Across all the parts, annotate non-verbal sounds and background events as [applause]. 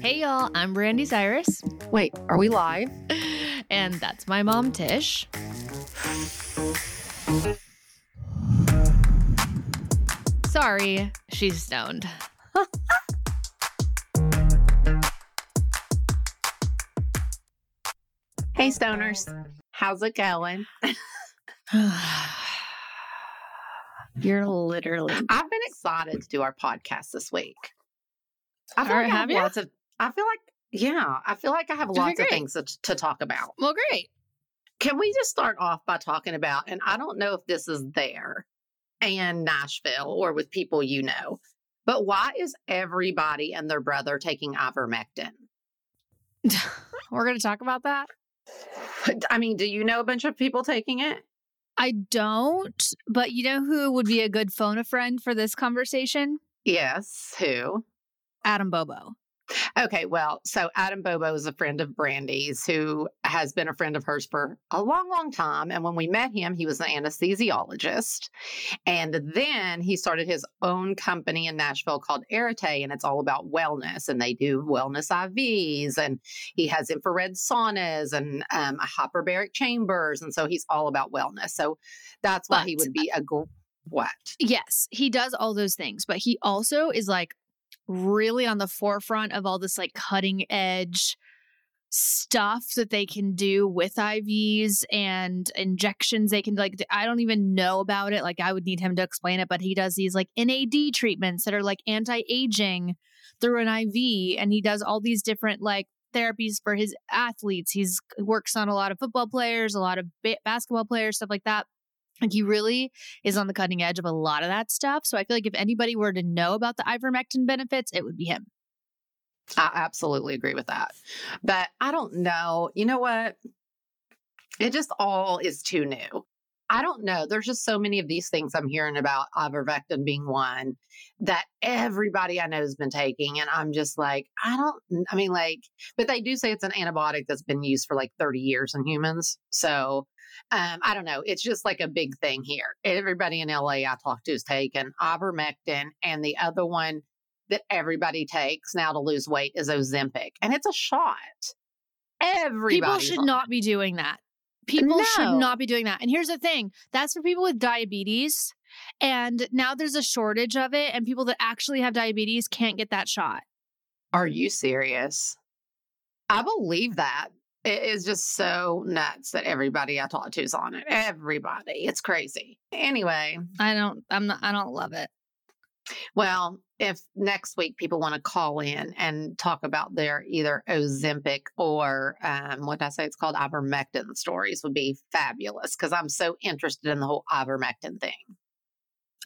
Hey, y'all, I'm Brandi Cyrus. Wait, are we live? [laughs] And that's my mom, Tish. Sorry, she's stoned. [laughs] Hey, stoners. How's it going? [sighs] You're literally. I've been excited to do our podcast this week. I feel All like right, I have have lots of, I feel like, yeah, I feel like I have Okay, lots of things to, to talk about. Well, great. Can we just start off by talking about, and I don't know if this is there and Nashville or with people you know, but why is everybody and their brother taking ivermectin? [laughs] We're going to talk about that. I mean, do you know a bunch of people taking it? I don't, but you know who would be a good phone a friend for this conversation? Yes. Who? Adam Bobo. Okay, well, so Adam Bobo is a friend of Brandi's who has been a friend of hers for a long, long time. And when we met him, he was an anesthesiologist. And then he started his own company in Nashville called Arite, and it's all about wellness. And they do wellness IVs, and he has infrared saunas and um, hyperbaric chambers. And so he's all about wellness. So that's why he would be a gr- what? Yes, he does all those things, but he also is like really on the forefront of all this like cutting edge stuff that they can do with IVs and injections. They can like, I don't even know about it. Like, I would need him to explain it, but he does these like NAD treatments that are like anti aging through an IV, and he does all these different like therapies for his athletes. He's uh, works on a lot of football players, a lot of ba- basketball players, stuff like that. Like he really is on the cutting edge of a lot of that stuff. So I feel like if anybody were to know about the ivermectin benefits, it would be him. I absolutely agree with that. But I don't know. You know what? It just all is too new. I don't know. There's just so many of these things I'm hearing about, ivermectin being one that everybody I know has been taking. And I'm just like, I don't, I mean, like, but they do say it's an antibiotic that's been used for like 30 years in humans. So um, I don't know. It's just like a big thing here. Everybody in LA I talk to is taking ivermectin, and the other one that everybody takes now to lose weight is Ozempic, and it's a shot. Everybody People should not be doing that. People No. should not be doing that. And here's the thing that's for people with diabetes. And now there's a shortage of it, and people that actually have diabetes can't get that shot. Are you serious? I believe that. It is just so nuts that everybody I talk to is on it. Everybody. It's crazy. Anyway, I don't, I'm not, I don't love it. well, if next week people want to call in and talk about their either Ozempic or um, what did I say it's called ivermectin stories would be fabulous because I'm so interested in the whole ivermectin thing.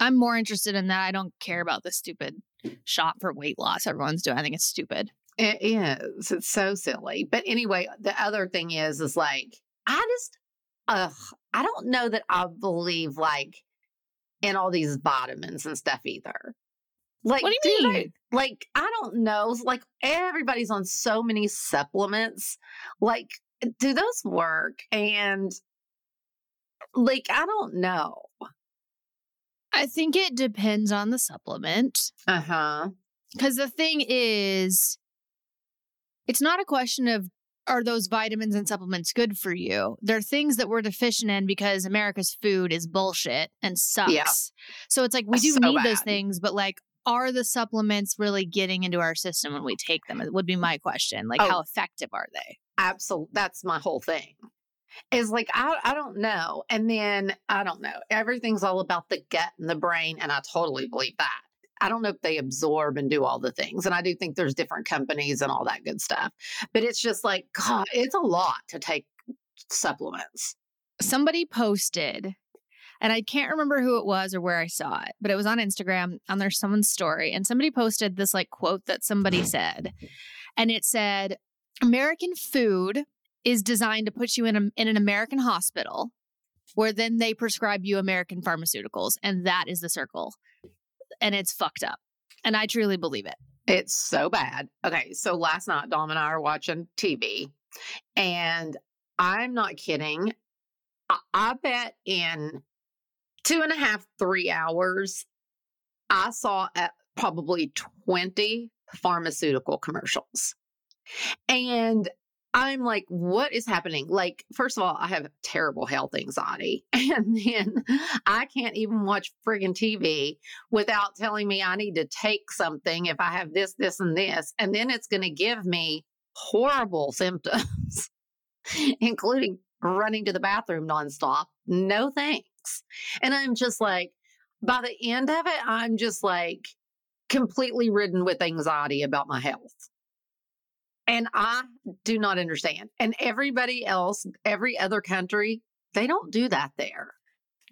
I'm more interested in that. I don't care about the stupid shot for weight loss everyone's doing. I think it's stupid. It is. It's so silly. But anyway, the other thing is, is like, I just, ugh, I don't know that I believe like in all these vitamins and stuff either. Like, What do you they- mean? like, I don't know. Like, everybody's on so many supplements. Like, do those work? And like, I don't know. I think it depends on the supplement. Uh huh. Because the thing is, it's not a question of are those vitamins and supplements good for you? They're things that we're deficient in because America's food is bullshit and sucks. Yeah. So it's like we do So need those things, but like, are the supplements really getting into our system when we take them? It would be my question. Like, Oh. how effective are they? absolutely that's my whole thing is like I, I don't know and then i don't know everything's all about the gut and the brain and i totally believe that i don't know if they absorb and do all the things and i do think there's different companies and all that good stuff but it's just like god it's a lot to take supplements somebody posted and I can't remember who it was or where I saw it, but it was on Instagram on their someone's story. And somebody posted this like quote that somebody mm-hmm. said. And it said, American food is designed to put you in, a, in an American hospital where then they prescribe you American pharmaceuticals. And that is the circle. And it's fucked up. And I truly believe it. It's so bad. Okay, so last night Dom and I are watching TV, and I'm not kidding. I, I bet in two and a half, three hours, I saw probably 20 pharmaceutical commercials. And I'm like, what is happening? Like, first of all, I have terrible health anxiety. [laughs] And then I can't even watch friggin' TV without telling me I need to take something if I have this, this, and this. And then it's going to give me horrible [laughs] symptoms, including running to the bathroom nonstop. No thanks. And I'm just like, by the end of it, I'm just like completely ridden with anxiety about my health. And I do not understand. And everybody else, every other country, they don't do that there.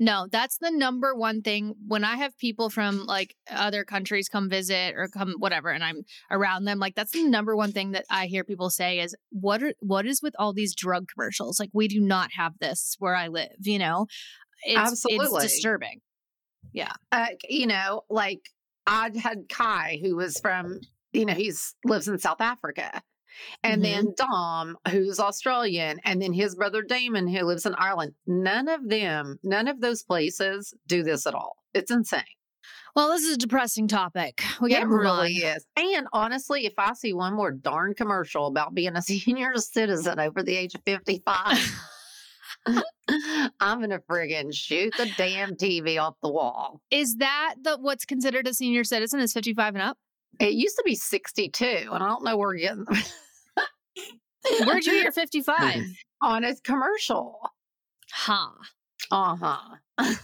No, that's the number one thing when I have people from like other countries come visit or come whatever and I'm around them like that's the number one thing that I hear people say is what are what is with all these drug commercials? Like we do not have this where I live, you know. It's Absolutely. it's disturbing. Yeah. Uh, you know, like I had Kai who was from, you know, he's lives in South Africa. And Mhm. then Dom, who's Australian, and then his brother Damon, who lives in Ireland. None of them, none of those places do this at all. It's insane. Well, this is a depressing topic. We got it really on. is. And honestly, if I see one more darn commercial about being a [laughs] senior citizen over the age of 55, I'm going to friggin' shoot the damn TV off the wall. Is that the what's considered a senior citizen is 55 and up? It used to be 62, and I don't know where you're getting [laughs] Where'd you hear 55? [laughs] on a commercial. huh. Uh huh. [laughs]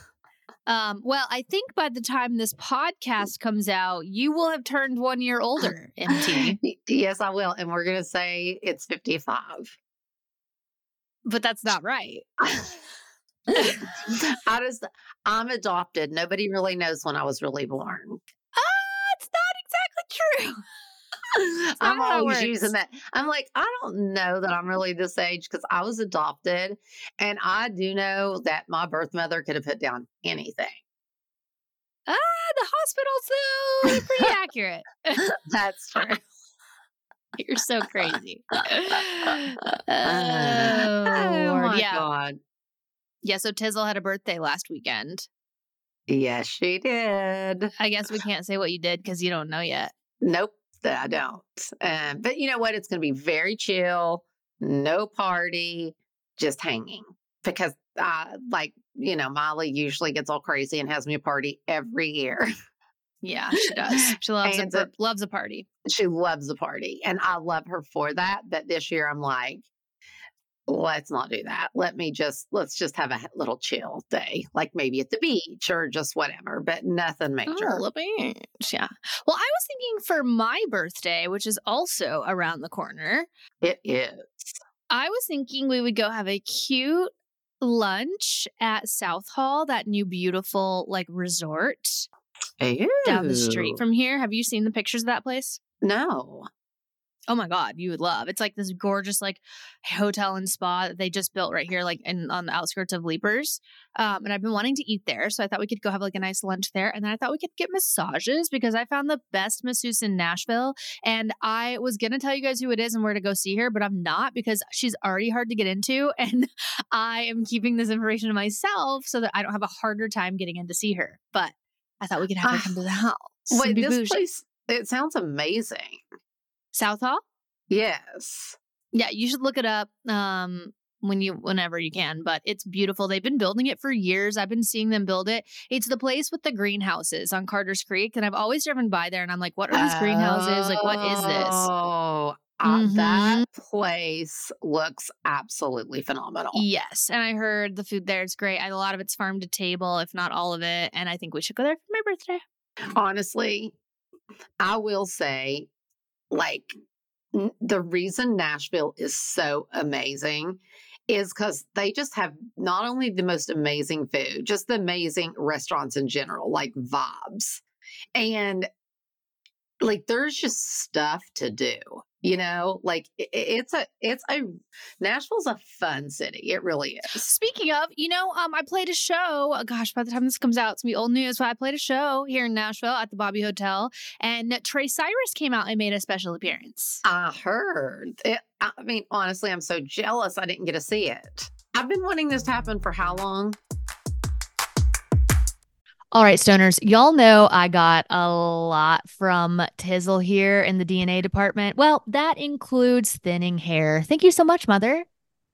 Um, well, I think by the time this podcast comes out, you will have turned one year older, MT. yes, I will. And we're going to say it's 55. But that's not right. I just, I'm adopted. Nobody really knows when I was really born. Ah, it's not exactly true. [laughs] I'm not how it always using that. I'm like, I don't know that I'm really this age because I was adopted. And I do know that my birth mother could have put down anything. Ah, the hospital's so pretty accurate. [laughs] That's [laughs] true. You're so crazy. oh, oh Lord. my yeah. God. Yeah, so Tizzle had a birthday last weekend. Yes, she did. I guess we can't say what you did because you don't know yet. Nope, that I don't. Um, but you know what? It's going to be very chill, no party, just hanging. Because, uh, like, you know, Molly usually gets all crazy and has me a party every year. Yeah, she [laughs] does. She loves a, loves a party. she loves a party, and I love her for that. But this year, I'm like, let's not do that. Let me just let's just have a little chill day, like maybe at the beach or just whatever, but nothing major. Oh, the beach. Yeah. Well, I was thinking for my birthday, which is also around the corner, It is. I was thinking we would go have a cute lunch at Southall, that new beautiful like resort down the street from here. Have you seen the pictures of that place? No. Oh my god, you would love. It's like this gorgeous like hotel and spa that they just built right here, like in on the outskirts of Leipers. Um, and I've been wanting to eat there, so I thought we could go have like a nice lunch there. And then I thought we could get massages because I found the best masseuse in Nashville. And I was gonna tell you guys who it is and where to go see her, but I'm not because she's already hard to get into, [laughs] and I am keeping this information to myself so that I don't have a harder time getting in to see her. But I thought we could have her Ah, come to the house. Wait, this bougie. place it sounds amazing. Southall. Yes. Yeah, you should look it up um when you whenever you can, but it's beautiful. They've been building it for years. I've been seeing them build it. It's the place with the greenhouses on Carter's Creek and I've always driven by there and I'm like, what are these greenhouses? Like what is this? Oh, uh, Mhm. that place looks absolutely phenomenal. Yes, and I heard the food there is great. I, a lot of it's farm to table, if not all of it, and I think we should go there for my birthday. Honestly, I will say, like, n- the reason Nashville is so amazing is because they just have not only the most amazing food, just the amazing restaurants in general, like vibes. And like there's just stuff to do, you know? Like it's a it's a Nashville's a fun city. It really is. Speaking of, you know, um, I played a show. uh, Gosh, by the time this comes out, it's gonna be old news. But I played a show here in Nashville at the Bobby Hotel, and Trace Cyrus came out and made a special appearance. I heard. It, I mean, honestly, I'm so jealous I didn't get to see it. I've been wanting this to happen for how long? All right, stoners, y'all know I got a lot from Tizzle here in the DNA department. Well, that includes thinning hair. Thank you so much, Mother.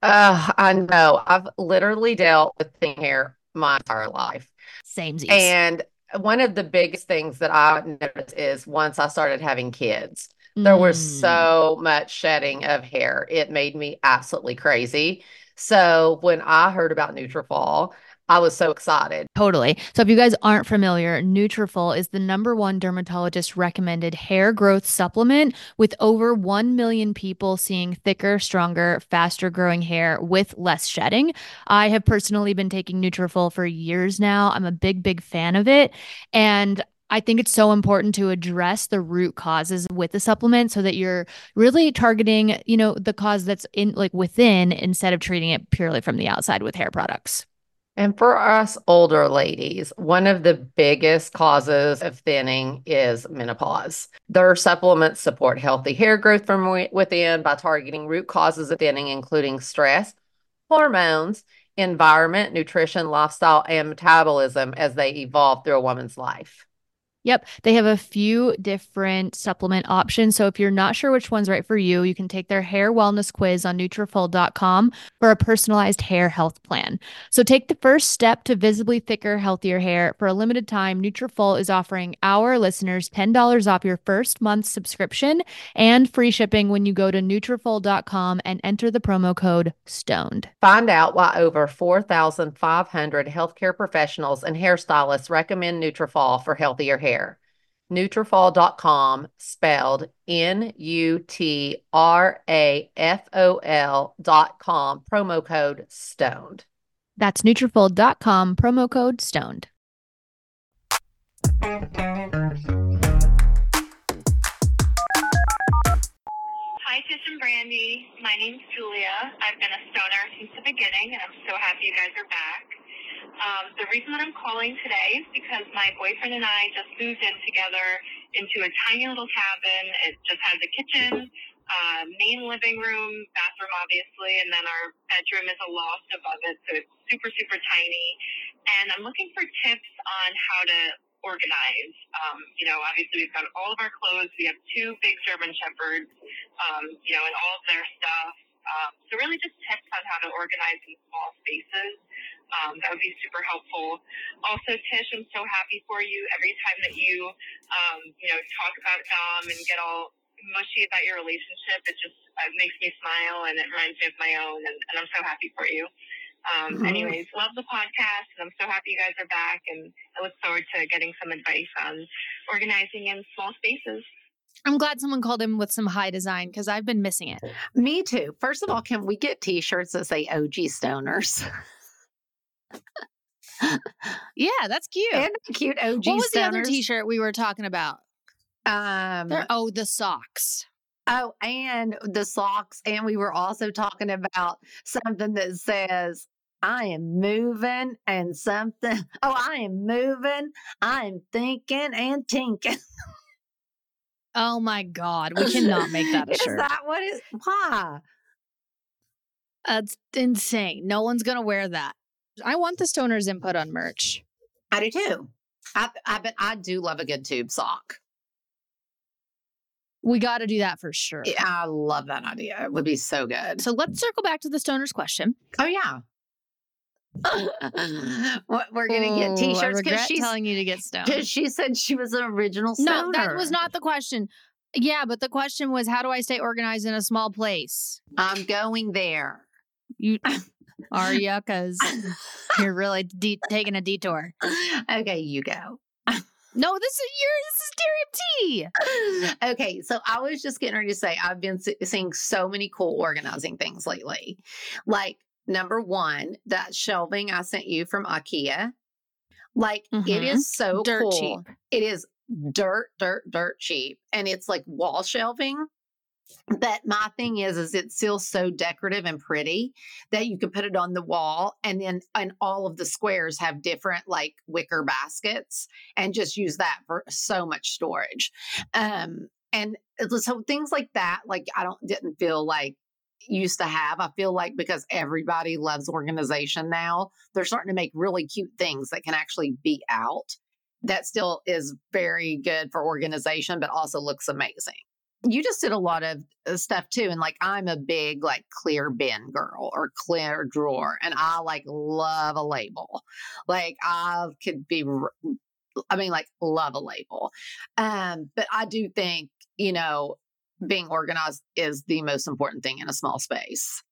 Uh, I know. I've literally dealt with thin hair my entire life. Same. And one of the biggest things that I noticed is once I started having kids, there was Mm. so much shedding of hair. It made me absolutely crazy. So when I heard about Nutrafol, I was so excited. Totally. So if you guys aren't familiar, Nutrafol is the number one dermatologist recommended hair growth supplement with over 1 million people seeing thicker, stronger, faster growing hair with less shedding. I have personally been taking Nutrafol for years now. I'm a big big fan of it and I think it's so important to address the root causes with the supplement so that you're really targeting, you know, the cause that's in like within instead of treating it purely from the outside with hair products. And for us older ladies, one of the biggest causes of thinning is menopause. Their supplements support healthy hair growth from within by targeting root causes of thinning, including stress, hormones, environment, nutrition, lifestyle, and metabolism as they evolve through a woman's life. Yep, they have a few different supplement options. So if you're not sure which one's right for you, you can take their hair wellness quiz on Nutrafol.com for a personalized hair health plan. So take the first step to visibly thicker, healthier hair. For a limited time, Nutrafol is offering our listeners $10 off your first month subscription and free shipping when you go to Nutrafol.com and enter the promo code STONED. Find out why over 4,500 healthcare professionals and hairstylists recommend Nutrafol for healthier hair. Nutrafol.com, spelled N-U-T-R-A-F-O-L dot com, promo code STONED. That's Nutrafol.com, promo code STONED. Hi, Tish and Brandi. My name's Julia. I've been a stoner since the beginning, and I'm so happy you guys are back. Um, the reason that I'm calling today is because my boyfriend and I just moved in together into a tiny little cabin. It just has a kitchen, uh, main living room, bathroom, obviously, and then our bedroom is a loft above it, so it's super, super tiny. And I'm looking for tips on how to organize. Um, you know, obviously, we've got all of our clothes. We have two big German Shepherds um, you know, and all of their stuff. Um, so really just tips on how to organize in small spaces. Um, that would be super helpful. Also, Tish, I'm so happy for you. Every time that you, um, you know, talk about Dom and get all mushy about your relationship, it just uh, makes me smile and it reminds me of my own. And, and I'm so happy for you. Um, Mhm. Anyways, love the podcast, and I'm so happy you guys are back. And I look forward to getting some advice on organizing in small spaces. I'm glad someone called him with some high design because I've been missing it. Me too. First of all, can we get t-shirts that say OG Stoners? [laughs] Yeah, that's cute. and cute OG what was the other t-shirt we were talking about? Um, There- oh, the socks. Oh, and the socks. And we were also talking about something that says, I am moving and something. [laughs] Oh, I am moving. I am thinking and tinking. [laughs] Oh my God, we cannot make that [laughs] a Is shirt. that what it? Why? That's insane. No one's gonna wear that. I want the stoners input on merch. I do too. I, I bet I do love a good tube sock. We got to do that for sure. Yeah, I love that idea. It would be so good. So let's circle back to the stoners question. oh yeah. [laughs] what we're gonna Oh, get t-shirts because she's telling you to get stoned. [laughs] because she said she was an original stoner. No, that was not the question. Yeah, but the question was, how do I stay organized in a small place? I'm going there. You [laughs] are you? Because [laughs] you're really de- taking a detour. okay, you go. No, this is your. This is Dear MT. [laughs] okay, so I was just getting ready to say I've been seeing so many cool organizing things lately. Like number one, that shelving I sent you from IKEA. Like it Mhm. is so Dirt cool. cheap. It is dirt, dirt, dirt cheap, and it's like wall shelving. But my thing is, is it's still so decorative and pretty that you can put it on the wall, and then and all of the squares have different like wicker baskets, and just use that for so much storage. Um, and so things like that, like I don't didn't feel like used to have. I feel like because everybody loves organization now, they're starting to make really cute things that can actually be out that still is very good for organization, but also looks amazing. You just did a lot of uh, stuff too. And like, I'm a big like clear bin girl or clear drawer, and I like love a label. Like, I could be, I mean, like, love a label. Um, but I do think, you know, being organized is the most important thing in a small space.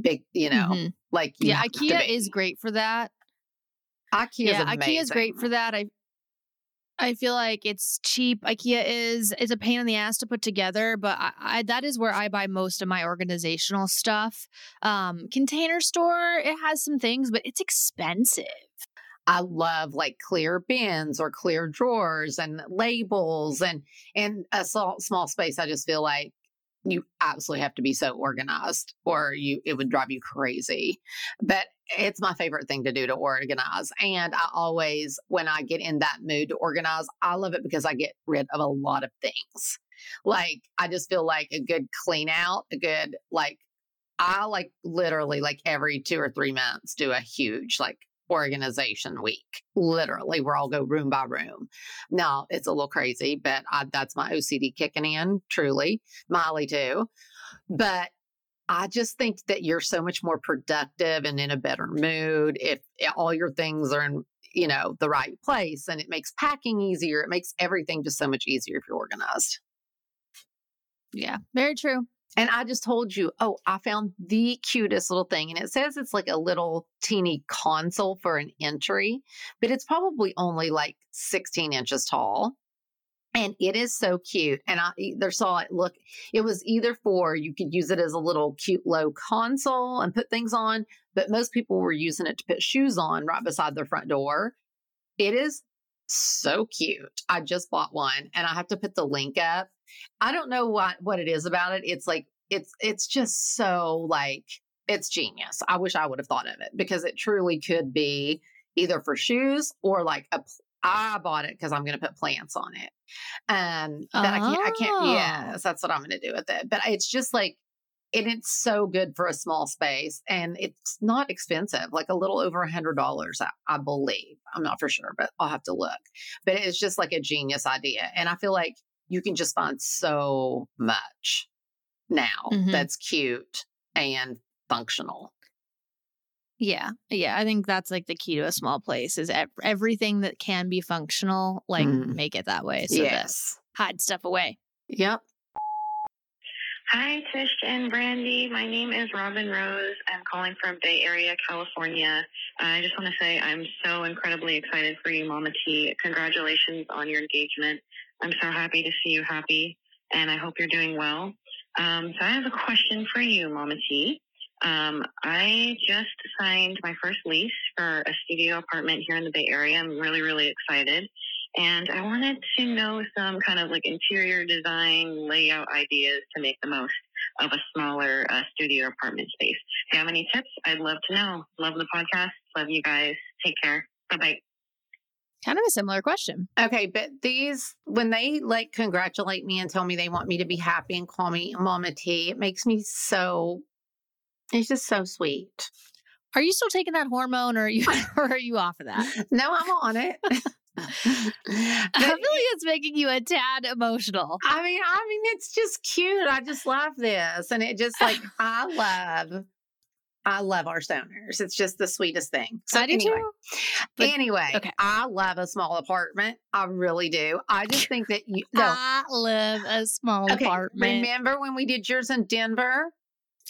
Big, you know, mm-hmm. like, yeah, IKEA is great for that. IKEA yeah, IKEA is great for that. I I feel like it's cheap. IKEA is it's a pain in the ass to put together, but I, I, that is where I buy most of my organizational stuff. Um, container store it has some things, but it's expensive. I love like clear bins or clear drawers and labels and in a small, small space. I just feel like you absolutely have to be so organized or you it would drive you crazy. But it's my favorite thing to do to organize and i always when i get in that mood to organize i love it because i get rid of a lot of things. Like i just feel like a good clean out a good like i like literally like every two or three months do a huge like organization week. Literally, where I'll go room by room. Now, it's a little crazy, but I, that's my OCD kicking in, truly. Miley, too. But I just think that you're so much more productive and in a better mood if eh, all your things are in, you know, the right place and it makes packing easier. It makes everything just so much easier if you're organized. Yeah, very true. And I just told you, oh, I found the cutest little thing. And it says it's like a little teeny console for an entry, but it's probably only like 16 inches tall. And it is so cute. And I either saw it look, it was either for you could use it as a little cute low console and put things on, but most people were using it to put shoes on right beside their front door. It is so cute. I just bought one and I have to put the link up I don't know what what it is about it. It's like it's it's just so like it's genius. I wish I would have thought of it because it truly could be either for shoes or like a I bought it because I'm going to put plants on it. Um, but oh. I can't, I can't, yes, that's what I'm going to do with it. But it's just like, and it's so good for a small space and it's not expensive, like a little over a hundred dollars, I, I believe. I'm not for sure, but I'll have to look. But it's just like a genius idea. And I feel like you can just find so much now mm-hmm. that's cute and functional. Yeah. Yeah. I think that's like the key to a small place is everything that can be functional, like mm. make it that way. So yes. hide stuff away. Yep. Hi, Tish and Brandi. My name is Robin Rose. I'm calling from Bay Area, California. I just want to say I'm so incredibly excited for you, Mama T. Congratulations on your engagement. I'm so happy to see you happy, and I hope you're doing well. Um, so I have a question for you, Mama T. Um, I just signed my first lease for a studio apartment here in the Bay Area. I'm really, really excited. And I wanted to know some kind of like interior design layout ideas to make the most of a smaller uh, studio apartment space. If you have any tips, I'd love to know. Love the podcast. Love you guys. Take care. Bye bye. Kind of a similar question. Okay, but these, when they like congratulate me and tell me they want me to be happy and call me Mama T, it makes me so, it's just so sweet. Are you still taking that hormone or are you, [laughs] or are you off of that? No, I'm on it. [laughs] [laughs] I feel like it's making you a tad emotional. I mean, I mean, it's just cute. I just love this. And it just like, I love I love our stoners. It's just the sweetest thing. So I do anyway, too. But, anyway, okay. I love a small apartment. I really do. I just think that you. No. I love a small okay, apartment. Remember when we did yours in Denver?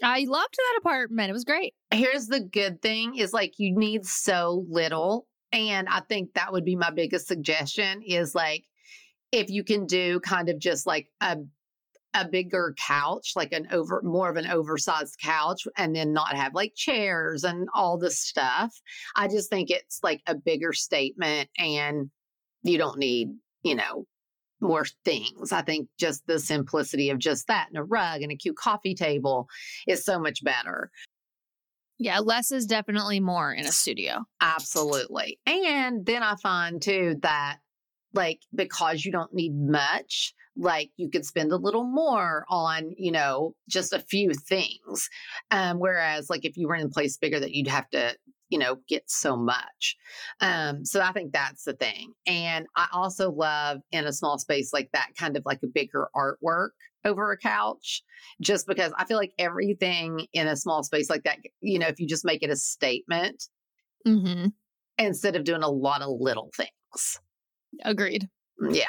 I loved that apartment. It was great. Here's the good thing: is like you need so little, and I think that would be my biggest suggestion. Is like if you can do kind of just like a a bigger couch, like an over more of an oversized couch, and then not have like chairs and all this stuff. I just think it's like a bigger statement and you don't need, you know, more things. I think just the simplicity of just that and a rug and a cute coffee table is so much better. Yeah, less is definitely more in a studio. Absolutely. And then I find too that like because you don't need much, like you could spend a little more on you know just a few things um whereas like if you were in a place bigger that you'd have to you know, get so much. Um, so I think that's the thing. And I also love in a small space like that, kind of like a bigger artwork over a couch, just because I feel like everything in a small space like that, you know, if you just make it a statement Mm-hmm. instead of doing a lot of little things. Agreed. Yeah.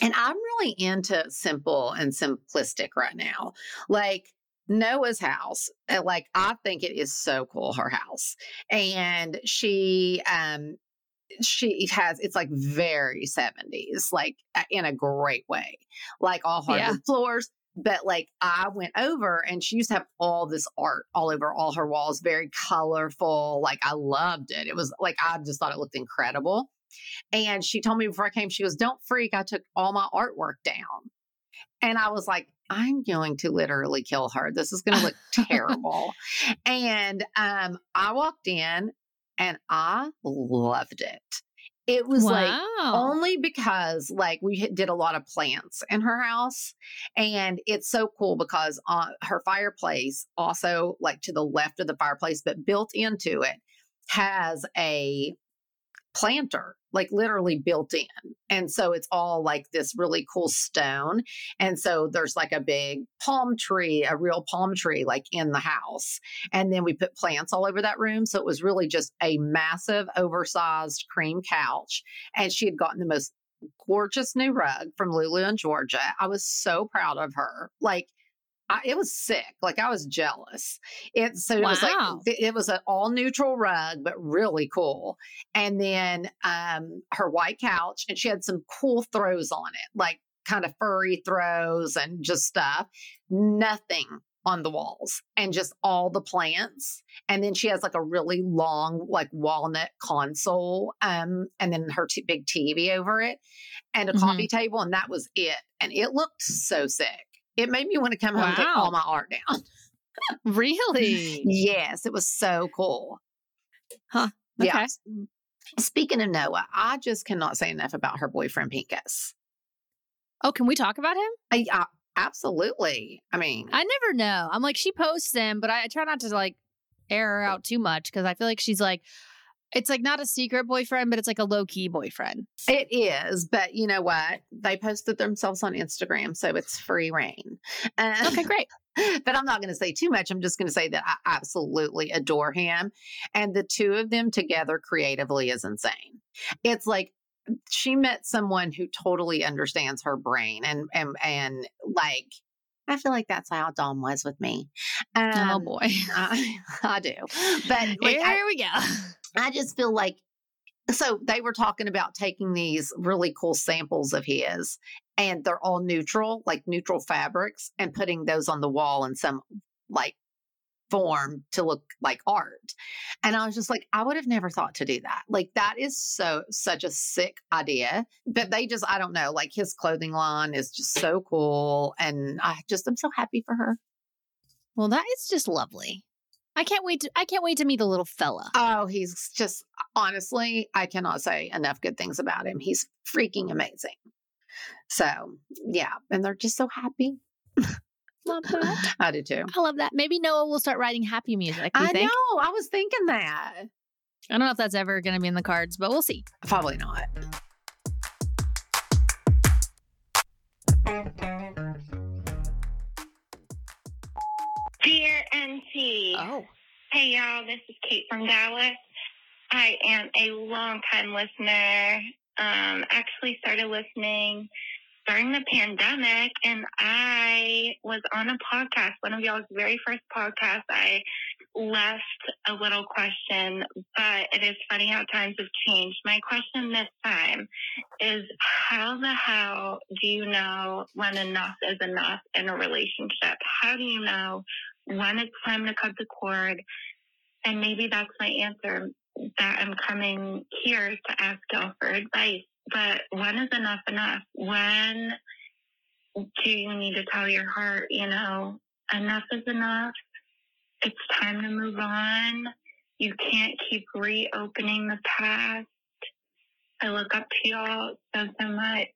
And I'm really into simple and simplistic right now. Like Noah's house, uh, like I think it is so cool her house. And she um she has it's like very 70s, like in a great way. Like all hardwood Yeah. floors. But like I went over and she used to have all this art all over all her walls, very colorful. Like I loved it. It was like I just thought it looked incredible. And she told me before I came, she goes, Don't freak. I took all my artwork down. And I was like, I'm going to literally kill her. This is going to look [laughs] terrible. And um, I walked in and I loved it. It was like only because like we did a lot of plants in her house and it's so cool because uh, her fireplace also like to the left of the fireplace but built into it has a planter like literally built in and so it's all like this really cool stone and so there's like a big palm tree a real palm tree like in the house and then we put plants all over that room so it was really just a massive oversized cream couch and she had gotten the most gorgeous new rug from Lulu and Georgia. I was so proud of her. Like I, it was sick. Like I was jealous. It so it was like it was an all neutral rug, but really cool. And then um her white couch, and she had some cool throws on it, like kind of furry throws and just stuff. Nothing on the walls, and just all the plants. And then she has like a really long, like walnut console, um, and then her t- big TV over it, and a Mhm. coffee table, and that was it. And it looked so sick. It made me want to come home and take all my art down. [laughs] Really? yes, it was so cool. Huh. Yeah. Okay. Speaking of Noah, I just cannot say enough about her boyfriend Pinkus. Oh, can we talk about him? Uh, I, I absolutely. I mean, I never know. I'm like, she posts him, but I, I try not to like air her out too much because I feel like she's like, it's like not a secret boyfriend, but it's like a low key boyfriend. it is, but you know what? They posted themselves on Instagram, so it's free reign. Uh, Okay, great. [laughs] but I'm not going to say too much. I'm just going to say that I absolutely adore him. And the two of them together creatively is insane. It's like she met someone who totally understands her brain and and and like I feel like that's how Dom was with me. Um, oh boy. I, [laughs] I do. But like Here I, we go. [laughs] I just feel like so they were talking about taking these really cool samples of his and they're all neutral, like neutral fabrics, and putting those on the wall in some like form to look like art. And I was just like, I would have never thought to do that. Like that is so such a sick idea. But they just, I don't know, like his clothing line is just so cool. And I just I'm so happy for her. Well, that is just lovely. I can't wait to I can't wait to meet the little fella. Oh, he's just honestly, I cannot say enough good things about him. He's freaking amazing. So yeah, and they're just so happy. [laughs] [laughs] Love that. I do too. I love that. Maybe Noah will start writing happy music. I think? know. I was thinking that. I don't know if that's ever going to be in the cards, but we'll see. Probably not. Dear MT. Oh. Hey y'all, this is Kate from Dallas. I am a longtime listener. Um, actually started listening during the pandemic and I was on a podcast, one of y'all's very first podcasts. I left a little question, but it is funny how times have changed. My question this time is how the hell do you know when enough is enough in a relationship? How do you know when it's time to cut the cord? And maybe that's my answer that I'm coming here to ask y'all for advice. But when is enough enough? When do you need to tell your heart, you know, enough is enough? It's time to move on. You can't keep reopening the past. I look up to y'all so, so much,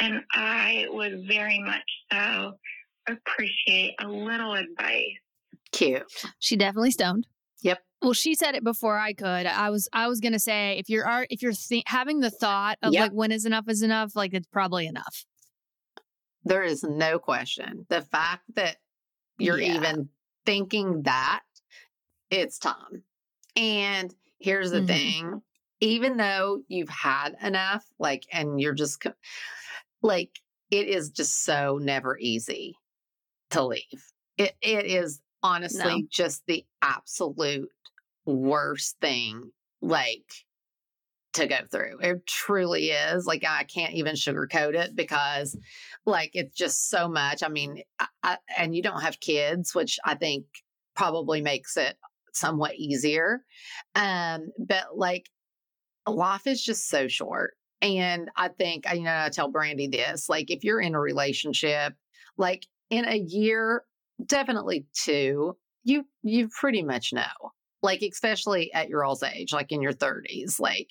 and I would very much so appreciate a little advice. Cute. She definitely stoned. Yep. Well, she said it before I could. I was I was gonna say if you're are if you're th- having the thought of Yep. like when is enough is enough, like it's probably enough. There is no question. The fact that you're Yeah. even thinking that, it's time. And here's the Mhm. thing even though you've had enough, like, and you're just like, it is just so never easy to leave. It, it is honestly No. just the absolute worst thing, like, to go through. It truly is. Like, I can't even sugarcoat it because, like, it's just so much. I mean, I, I, and you don't have kids, which I think probably makes it somewhat easier. Um, but like, life is just so short. And I think, you know, I tell Brandi this like, if you're in a relationship, like in a year, definitely two, you, you pretty much know, like, especially at your all's age, like in your 30s, like,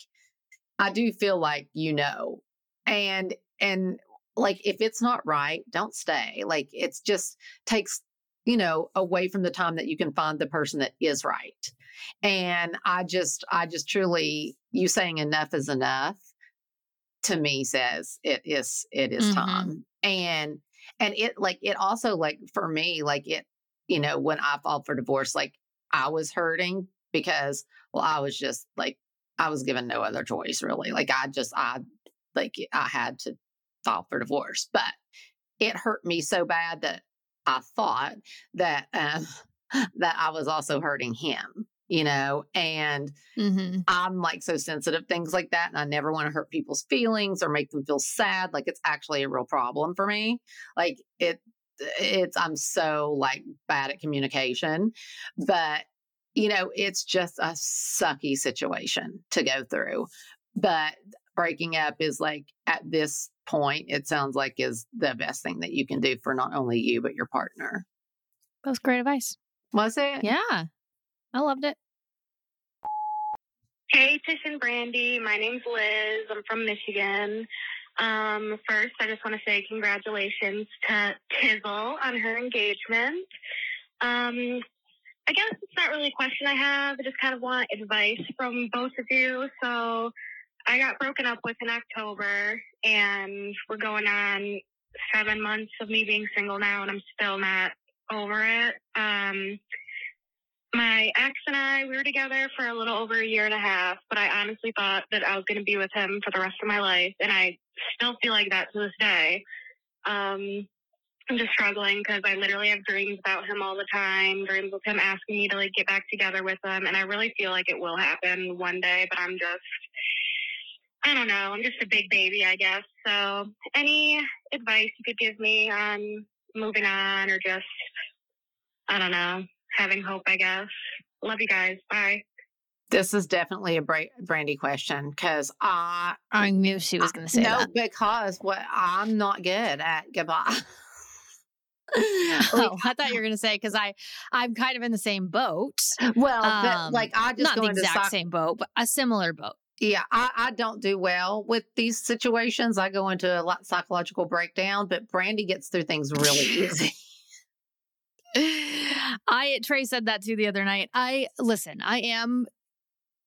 I do feel like you know. And, and like, if it's not right, don't stay. Like, it's just takes, you know, away from the time that you can find the person that is right. And I just, I just truly, you saying enough is enough to me says it is, it is Mhm. time. And, and it like, it also like for me, like it, you know, when I filed for divorce, like I was hurting because, well, I was just like, I was given no other choice really. Like I just, I, like I had to file for divorce, but it hurt me so bad that I thought that, um, [laughs] that I was also hurting him, you know, and Mm-hmm. I'm like so sensitive things like that, and I never want to hurt people's feelings or make them feel sad. Like it's actually a real problem for me. Like it, it's I'm so like bad at communication, but you know, it's just a sucky situation to go through. But breaking up is like at this point, it sounds like is the best thing that you can do for not only you but your partner. That was great advice. Was it? Yeah. I loved it. Hey, Tish and Brandi. My name's Liz. I'm from Michigan. Um, first, I just want to say congratulations to Tizzle on her engagement. Um, I guess it's not really a question I have. I just kind of want advice from both of you. So, I got broken up with in October, and we're going on seven months of me being single now, and I'm still not over it. Um, my ex and I, we were together for a little over a year and a half, but I honestly thought that I was going to be with him for the rest of my life. And I still feel like that to this day. Um, I'm just struggling because I literally have dreams about him all the time, dreams of him asking me to like get back together with him. And I really feel like it will happen one day, but I'm just, I don't know. I'm just a big baby, I guess. So any advice you could give me on moving on or just, I don't know, having hope, I guess. Love you guys. Bye. This is definitely a Brandi question because I I knew she was going to say no, that. because what I'm not good at goodbye. [laughs] Oh, I thought you [laughs] were going to say because I, I'm kind of in the same boat. well, but, Um, like I just Not go the exact psych- same boat, but a similar boat. Yeah, I, I don't do well with these situations. I go into a lot psychological breakdown, but Brandi gets through things really easy. [laughs] I Trace said that too the other night. I listen. I am.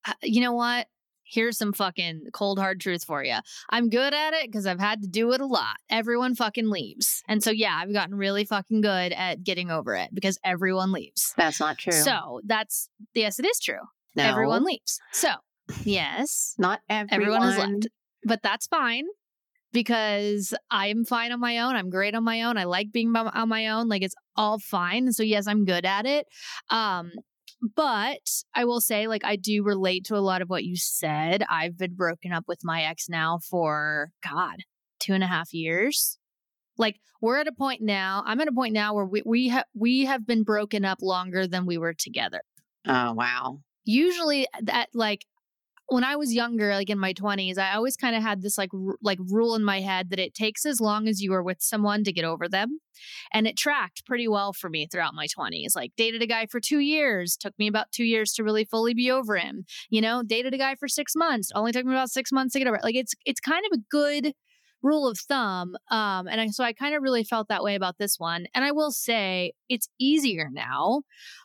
uh, You know what? Here's some fucking cold hard truth for you. I'm good at it because I've had to do it a lot. Everyone fucking leaves, and so yeah, I've gotten really fucking good at getting over it because everyone leaves. That's not true. So that's yes, it is true. no, Everyone leaves. So yes, not everyone. everyone is left. But that's fine because I'm fine on my own. I'm great on my own. I like being on my own. Like it's all fine. So yes, I'm good at it. Um but I will say like I do relate to a lot of what you said. I've been broken up with my ex now for God, two and a half years. Like we're at a point now. I'm at a point now where we we have we have been broken up longer than we were together Oh wow. usually that like when I was younger, like in my 20s, I always kind of had this like r- like rule in my head that it takes as long as you are with someone to get over them. And it tracked pretty well for me throughout my 20s. Like dated a guy for 2 years, took me about 2 years to really fully be over him. You know, dated a guy for 6 months, only took me about 6 months to get over. it. Like it's it's kind of a good rule of thumb. Um, and I, so I kind of really felt that way about this one. And I will say it's easier now,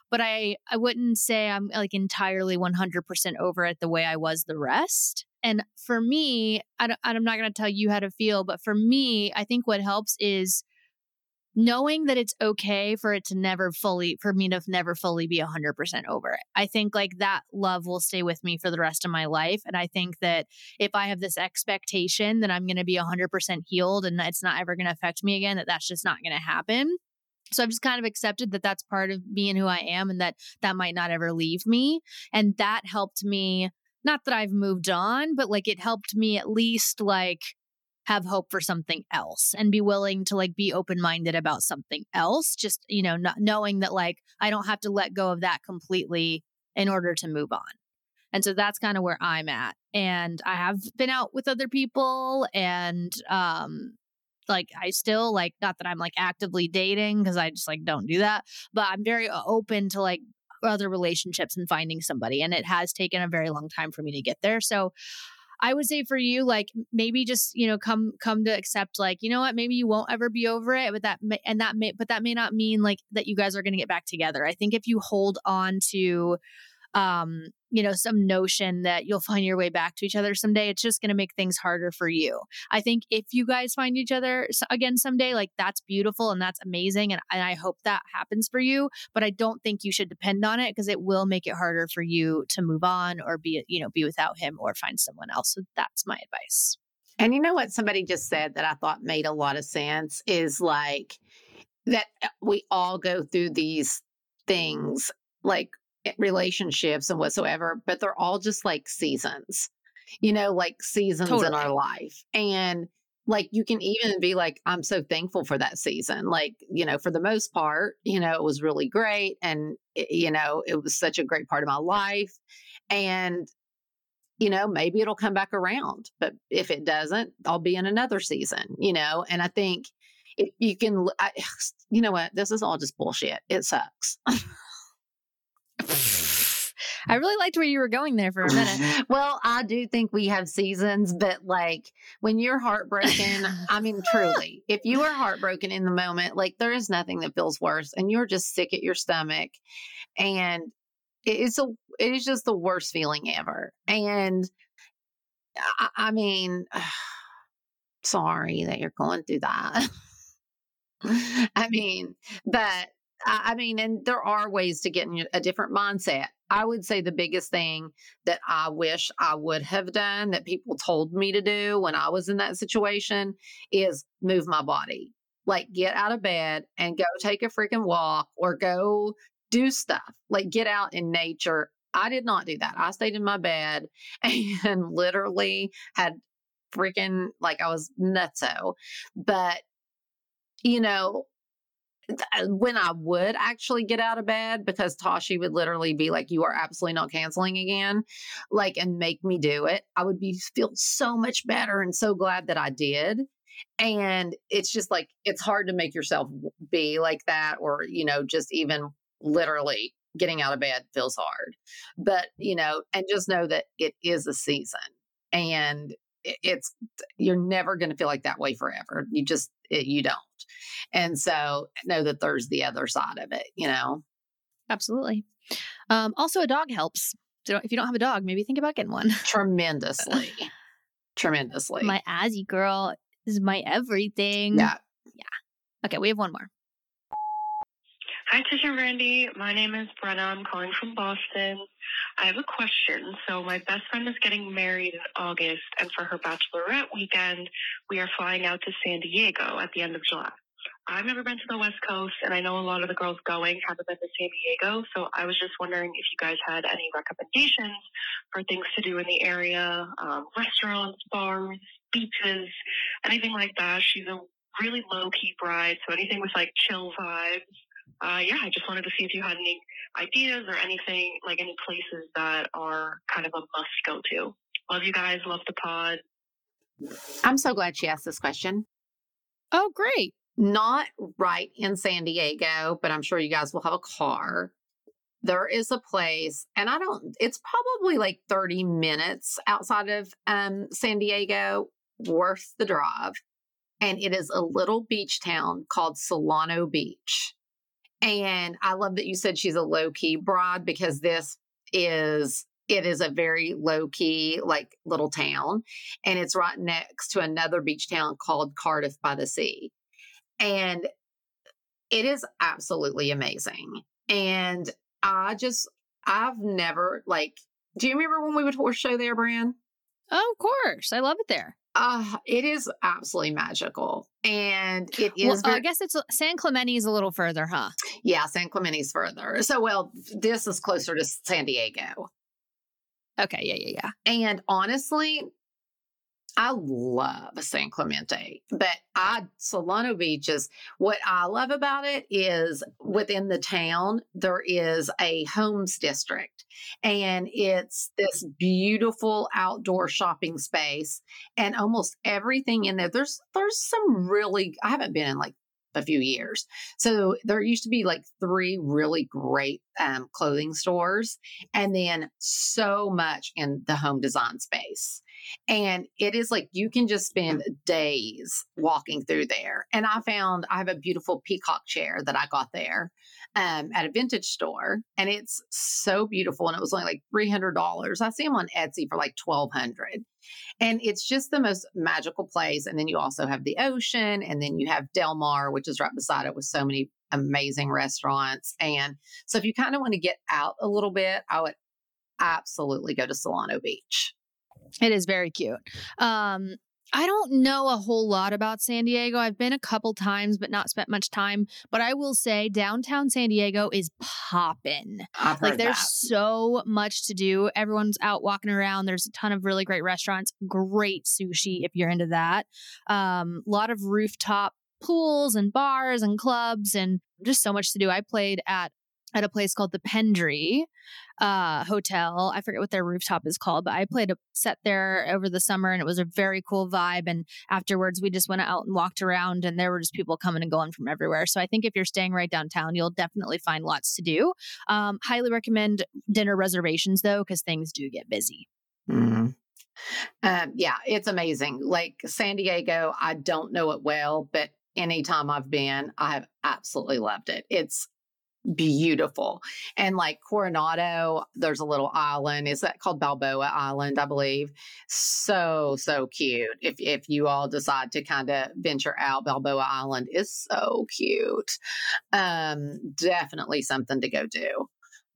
but I, I wouldn't say I'm like entirely 100% over it the way I was the rest. And for me, I I'm not going to tell you how to feel, but for me, I think what helps is knowing that it's okay for it to never fully for me to never fully be 100% over it i think like that love will stay with me for the rest of my life and i think that if i have this expectation that i'm going to be 100% healed and it's not ever going to affect me again that that's just not going to happen so I've just kind of accepted that that's part of being who I am and that that might not ever leave me. And that helped me, not that I've moved on, but like it helped me at least like have hope for something else and be willing to like be open minded about something else. Just, you know, not knowing that like I don't have to let go of that completely in order to move on. And so that's kind of where I'm at. And I have been out with other people and, um, like I still like not that I'm like actively dating because I just like don't do that, but I'm very uh, open to like other relationships and finding somebody and it has taken a very long time for me to get there. So I would say for you, like maybe just you know come come to accept like you know what maybe you won't ever be over it, but that may, and that may but that may not mean like that you guys are going to get back together. I think if you hold on to um, you know, some notion that you'll find your way back to each other someday, it's just going to make things harder for you. I think if you guys find each other again someday, like that's beautiful and that's amazing. And, and I hope that happens for you. But I don't think you should depend on it because it will make it harder for you to move on or be, you know, be without him or find someone else. So that's my advice. And you know what somebody just said that I thought made a lot of sense is like that uh, we all go through these things like Eh, relationships and whatsoever, but they're all just like seasons, you know, like seasons totally. in our life. And like you can even be like, I'm so thankful for that season. Like, you know, for the most part, you know, it was really great. And, it, you know, it was such a great part of my life. And, you know, maybe it'll come back around. But if it doesn't, I'll be in another season, you know, and I think if you can, I, [sighs] you know what, this is all just bullshit. It sucks. [laughs] I really liked where you were going there for a minute. [laughs] well, I do think we have seasons, but like when you're heartbroken, I mean, truly, if you are heartbroken in the moment, like there is nothing that feels worse and you're just sick at your stomach and it's a, it is just the worst feeling ever. And I, I mean, [sighs] sorry that you're going through that. [laughs] I mean, but I mean, and there are ways to get in a different mindset. I would say the biggest thing that I wish I would have done that people told me to do when I was in that situation is move my body. Like get out of bed and go take a freaking walk or go do stuff. Like get out in nature. I did not do that. I stayed in my bed [laughs] and literally had freaking like I was nutso. But you know, Uh, when I would actually get out of bed, because Tashi would literally be like, "You are absolutely not canceling again," like, and make me do it, I would be feel so much better and so glad that I did. And it's just like it's hard to make yourself be like that, or you know, just even literally getting out of bed feels hard. But you know, and just know that it is a season, and it's you're never going to feel like that way forever. You just it, you don't. And so know that there's the other side of it, you know? Absolutely. Um, also, a dog helps. So if you don't have a dog, maybe think about getting one. [laughs] Tremendously. Tremendously. My Azzy girl is my everything. Yeah. Yeah. Okay, we have one more. Hi, Tisha and Brandi. My name is Brenna. I'm calling from Boston. I have a question. So, my best friend is getting married in August, and for her bachelorette weekend, we are flying out to San Diego at the end of July. I've never been to the West Coast, and I know a lot of the girls going haven't been to San Diego. So I was just wondering if you guys had any recommendations for things to do in the area um, restaurants, bars, beaches, anything like that. She's a really low key bride, so anything with like chill vibes. Uh, yeah, I just wanted to see if you had any ideas or anything, like any places that are kind of a must go to. Love you guys. Love the pod. I'm so glad she asked this question. Oh, great not right in San Diego, but I'm sure you guys will have a car. There is a place, and I don't, it's probably like 30 minutes outside of um, San Diego, worth the drive. and it is a little beach town called Solana Beach. And I love that you said she's a low key broad because this is it is a very low key like little town and it's right next to another beach town called Cardiff by the Sea. And it is absolutely amazing. And I just I've never like do you remember when we would horse show there, Bran? Oh, of course. I love it there. Uh, it is absolutely magical. And it is. Well, very- I guess it's San Clemente is a little further, huh? yeah, San Clemente's further. So, well, this is closer to San Diego. Okay, yeah, yeah, yeah. And honestly, I love San Clemente, but I Solana Beach is what I love about it is within the town there is a homes district and it's this beautiful outdoor shopping space and almost everything in there there's there's some really I haven't been in like a few years. So there used to be like three really great um, clothing stores and then so much in the home design space. And it is like you can just spend days walking through there. And I found I have a beautiful peacock chair that I got there um, at a vintage store, and it's so beautiful. And it was only like three hundred dollars. I see them on Etsy for like twelve hundred, and it's just the most magical place. And then you also have the ocean, and then you have Del Mar, which is right beside it, with so many amazing restaurants. And so, if you kind of want to get out a little bit, I would absolutely go to Solana Beach. It is very cute. Um, I don't know a whole lot about San Diego. I've been a couple times, but not spent much time. But I will say, downtown San Diego is popping. Like there's that. so much to do. Everyone's out walking around. There's a ton of really great restaurants, great sushi if you're into that. Um, a lot of rooftop pools and bars and clubs and just so much to do. I played at at a place called the Pendry uh hotel. I forget what their rooftop is called, but I played a set there over the summer and it was a very cool vibe and afterwards we just went out and walked around and there were just people coming and going from everywhere. So I think if you're staying right downtown, you'll definitely find lots to do. Um highly recommend dinner reservations though cuz things do get busy. Mhm. Um, yeah, it's amazing. Like San Diego, I don't know it well, but anytime I've been, I have absolutely loved it. It's beautiful. And like Coronado, there's a little island. Is that called Balboa Island, I believe? So, so cute. If if you all decide to kind of venture out, Balboa Island is so cute. Um, definitely something to go do.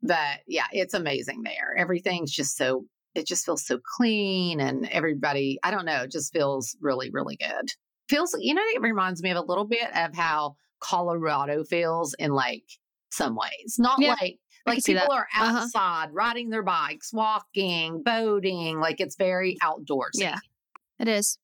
But yeah, it's amazing there. Everything's just so it just feels so clean and everybody, I don't know, it just feels really, really good. Feels, you know, it reminds me of a little bit of how Colorado feels in like some ways. Not Yeah, like, like people are Uh-huh. outside riding their bikes, walking, boating. Like it's very outdoorsy. Yeah. It is.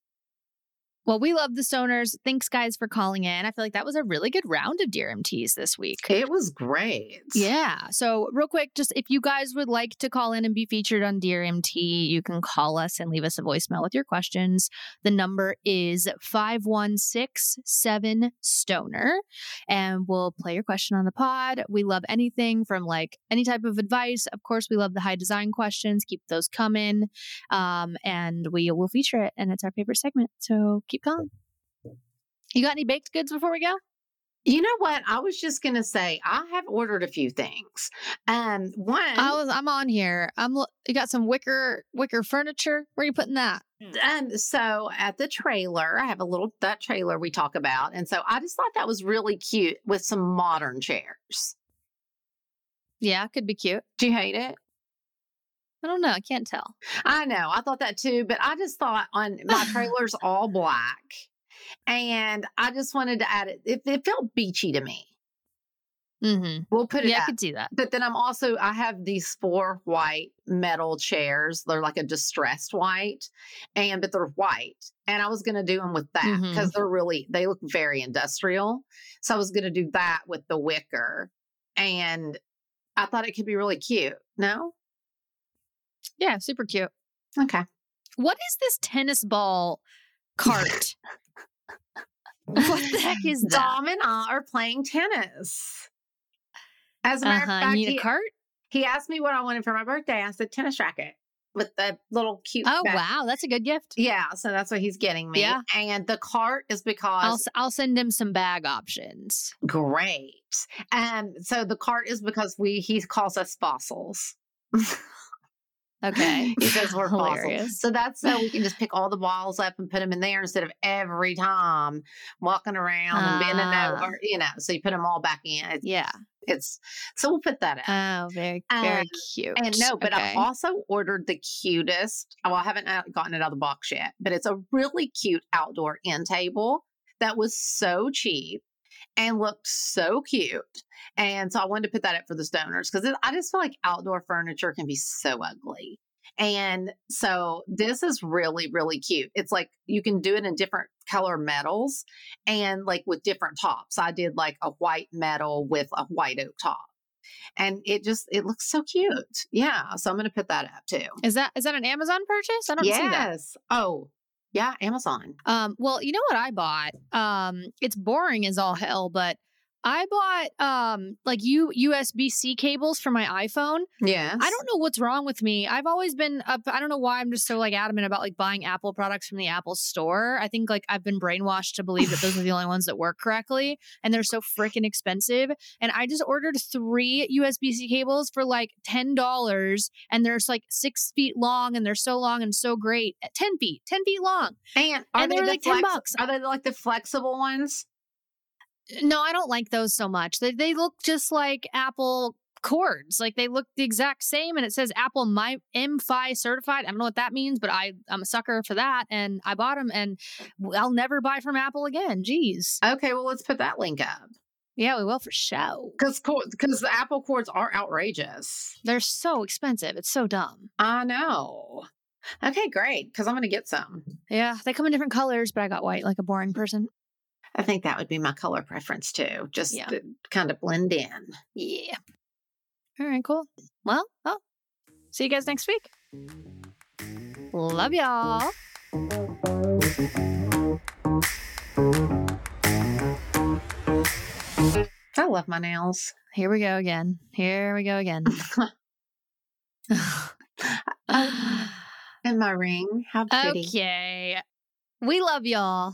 Well, we love the stoners. Thanks, guys, for calling in. I feel like that was a really good round of Dear MTs this week. It was great. Yeah. So, real quick, just if you guys would like to call in and be featured on Dear MT, you can call us and leave us a voicemail with your questions. The number is 5167 Stoner, and we'll play your question on the pod. We love anything from like any type of advice. Of course, we love the high design questions. Keep those coming. Um, and we will feature it, and it's our favorite segment. So, keep calling. You got any baked goods before we go? You know what? I was just going to say, I have ordered a few things. Um, one, I was I'm on here. I'm you got some wicker wicker furniture. Where are you putting that? Um, so at the trailer, I have a little that trailer we talk about, and so I just thought that was really cute with some modern chairs. Yeah, could be cute. Do you hate it? I don't know. I can't tell. I know, I thought that too, but I just thought on my [laughs] trailer's all black, and I just wanted to add it. It, it felt beachy to me. Mm-hmm. We'll put it. Yeah, I could do that. But then I'm also I have these four white metal chairs. They're like a distressed white, and but they're white. And I was gonna do them with that because they're really they look very industrial. So I was gonna do that with the wicker, and I thought it could be really cute. No, Yeah, super cute. okay. What is this tennis ball cart? [laughs] what the heck is [laughs] that? Dom and I are playing tennis. As a matter of huh. fact, You need he, a cart? he asked me what I wanted for my birthday. I said tennis racket. with the little cute. Oh bag. wow, that's a good gift. Yeah, so that's what he's getting me. Yeah. and the cart is because I'll I'll send him some bag options. great. And so the cart is because we he calls us fossils. [laughs] Okay. says we're [laughs] fossils. Hilarious. So that's so we can just pick all the [laughs] balls up and put them in there instead of every time walking around and bending Ah. over. You know, so you put them all back in. It's, Yeah. it's so we'll put that out. Oh, very very Um, cute. And no, but I Okay. also ordered the cutest. Well, I haven't uh, gotten it out of the box yet, but it's a really cute outdoor end table that was so cheap and looked so cute. And so I wanted to put that up for the stoners because I just feel like outdoor furniture can be so ugly. And so this is really, really cute. It's like you can do it in different color metals and like with different tops. I did like a white metal with a white oak top. And it just it looks so cute. Yeah. So I'm gonna put that up too. Is that is that an Amazon purchase? I don't see that. Yes. Oh, yeah, Amazon. Um, well, you know what I bought? Um, it's boring as all hell, but I bought um like U USB C cables for my iPhone. Yeah. I don't know what's wrong with me. I've always been up. I don't know why I'm just so like adamant about like buying Apple products from the Apple store. I think like I've been brainwashed to believe that those are the only ones that work correctly, and they're so freaking expensive. And I just ordered three USB C cables for like ten dollars, and they're like six feet long, and they're so long and so great. At ten feet, ten feet long. And are And they, they were the like 10 bucks. Are they like the flexible ones? No, I don't like those so much. They they look just like Apple cords. Like they look the exact same and it says Apple my MFi certified. I don't know what that means, but I I'm a sucker for that and I bought them and I'll never buy from Apple again. Jeez. Okay, well let's put that link up Yeah, we will for show. because because the Apple cords are outrageous. They're so expensive. It's so dumb. I know. Okay, great. Because I'm going to get some. Yeah, they come in different colors, but I got white like a boring person. I think that would be my color preference too, just Yeah. to kind of blend in. Yeah. All right, cool. Well, well. See you guys next week. Love y'all. I love my nails. Here we go again. Here we go again. [laughs] [sighs] And my ring. How pretty. okay. We love y'all.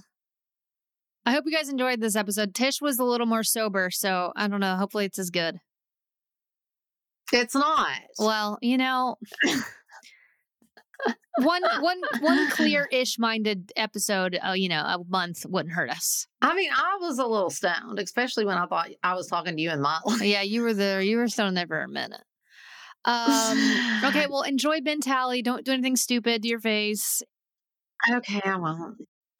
I hope you guys enjoyed this episode. Tish was a little more sober, so I don't know. Hopefully it's as good. It's not. Well, you know, [laughs] one one one clear-ish minded episode, uh, you know, a month wouldn't hurt us. I mean, I was a little stoned, especially when I thought I was talking to you and Motley. Yeah, you were there. You were still there for a minute. Um. Okay. [sighs] Well, enjoy Ben Tally. Don't do anything stupid to your face. Okay, I won't.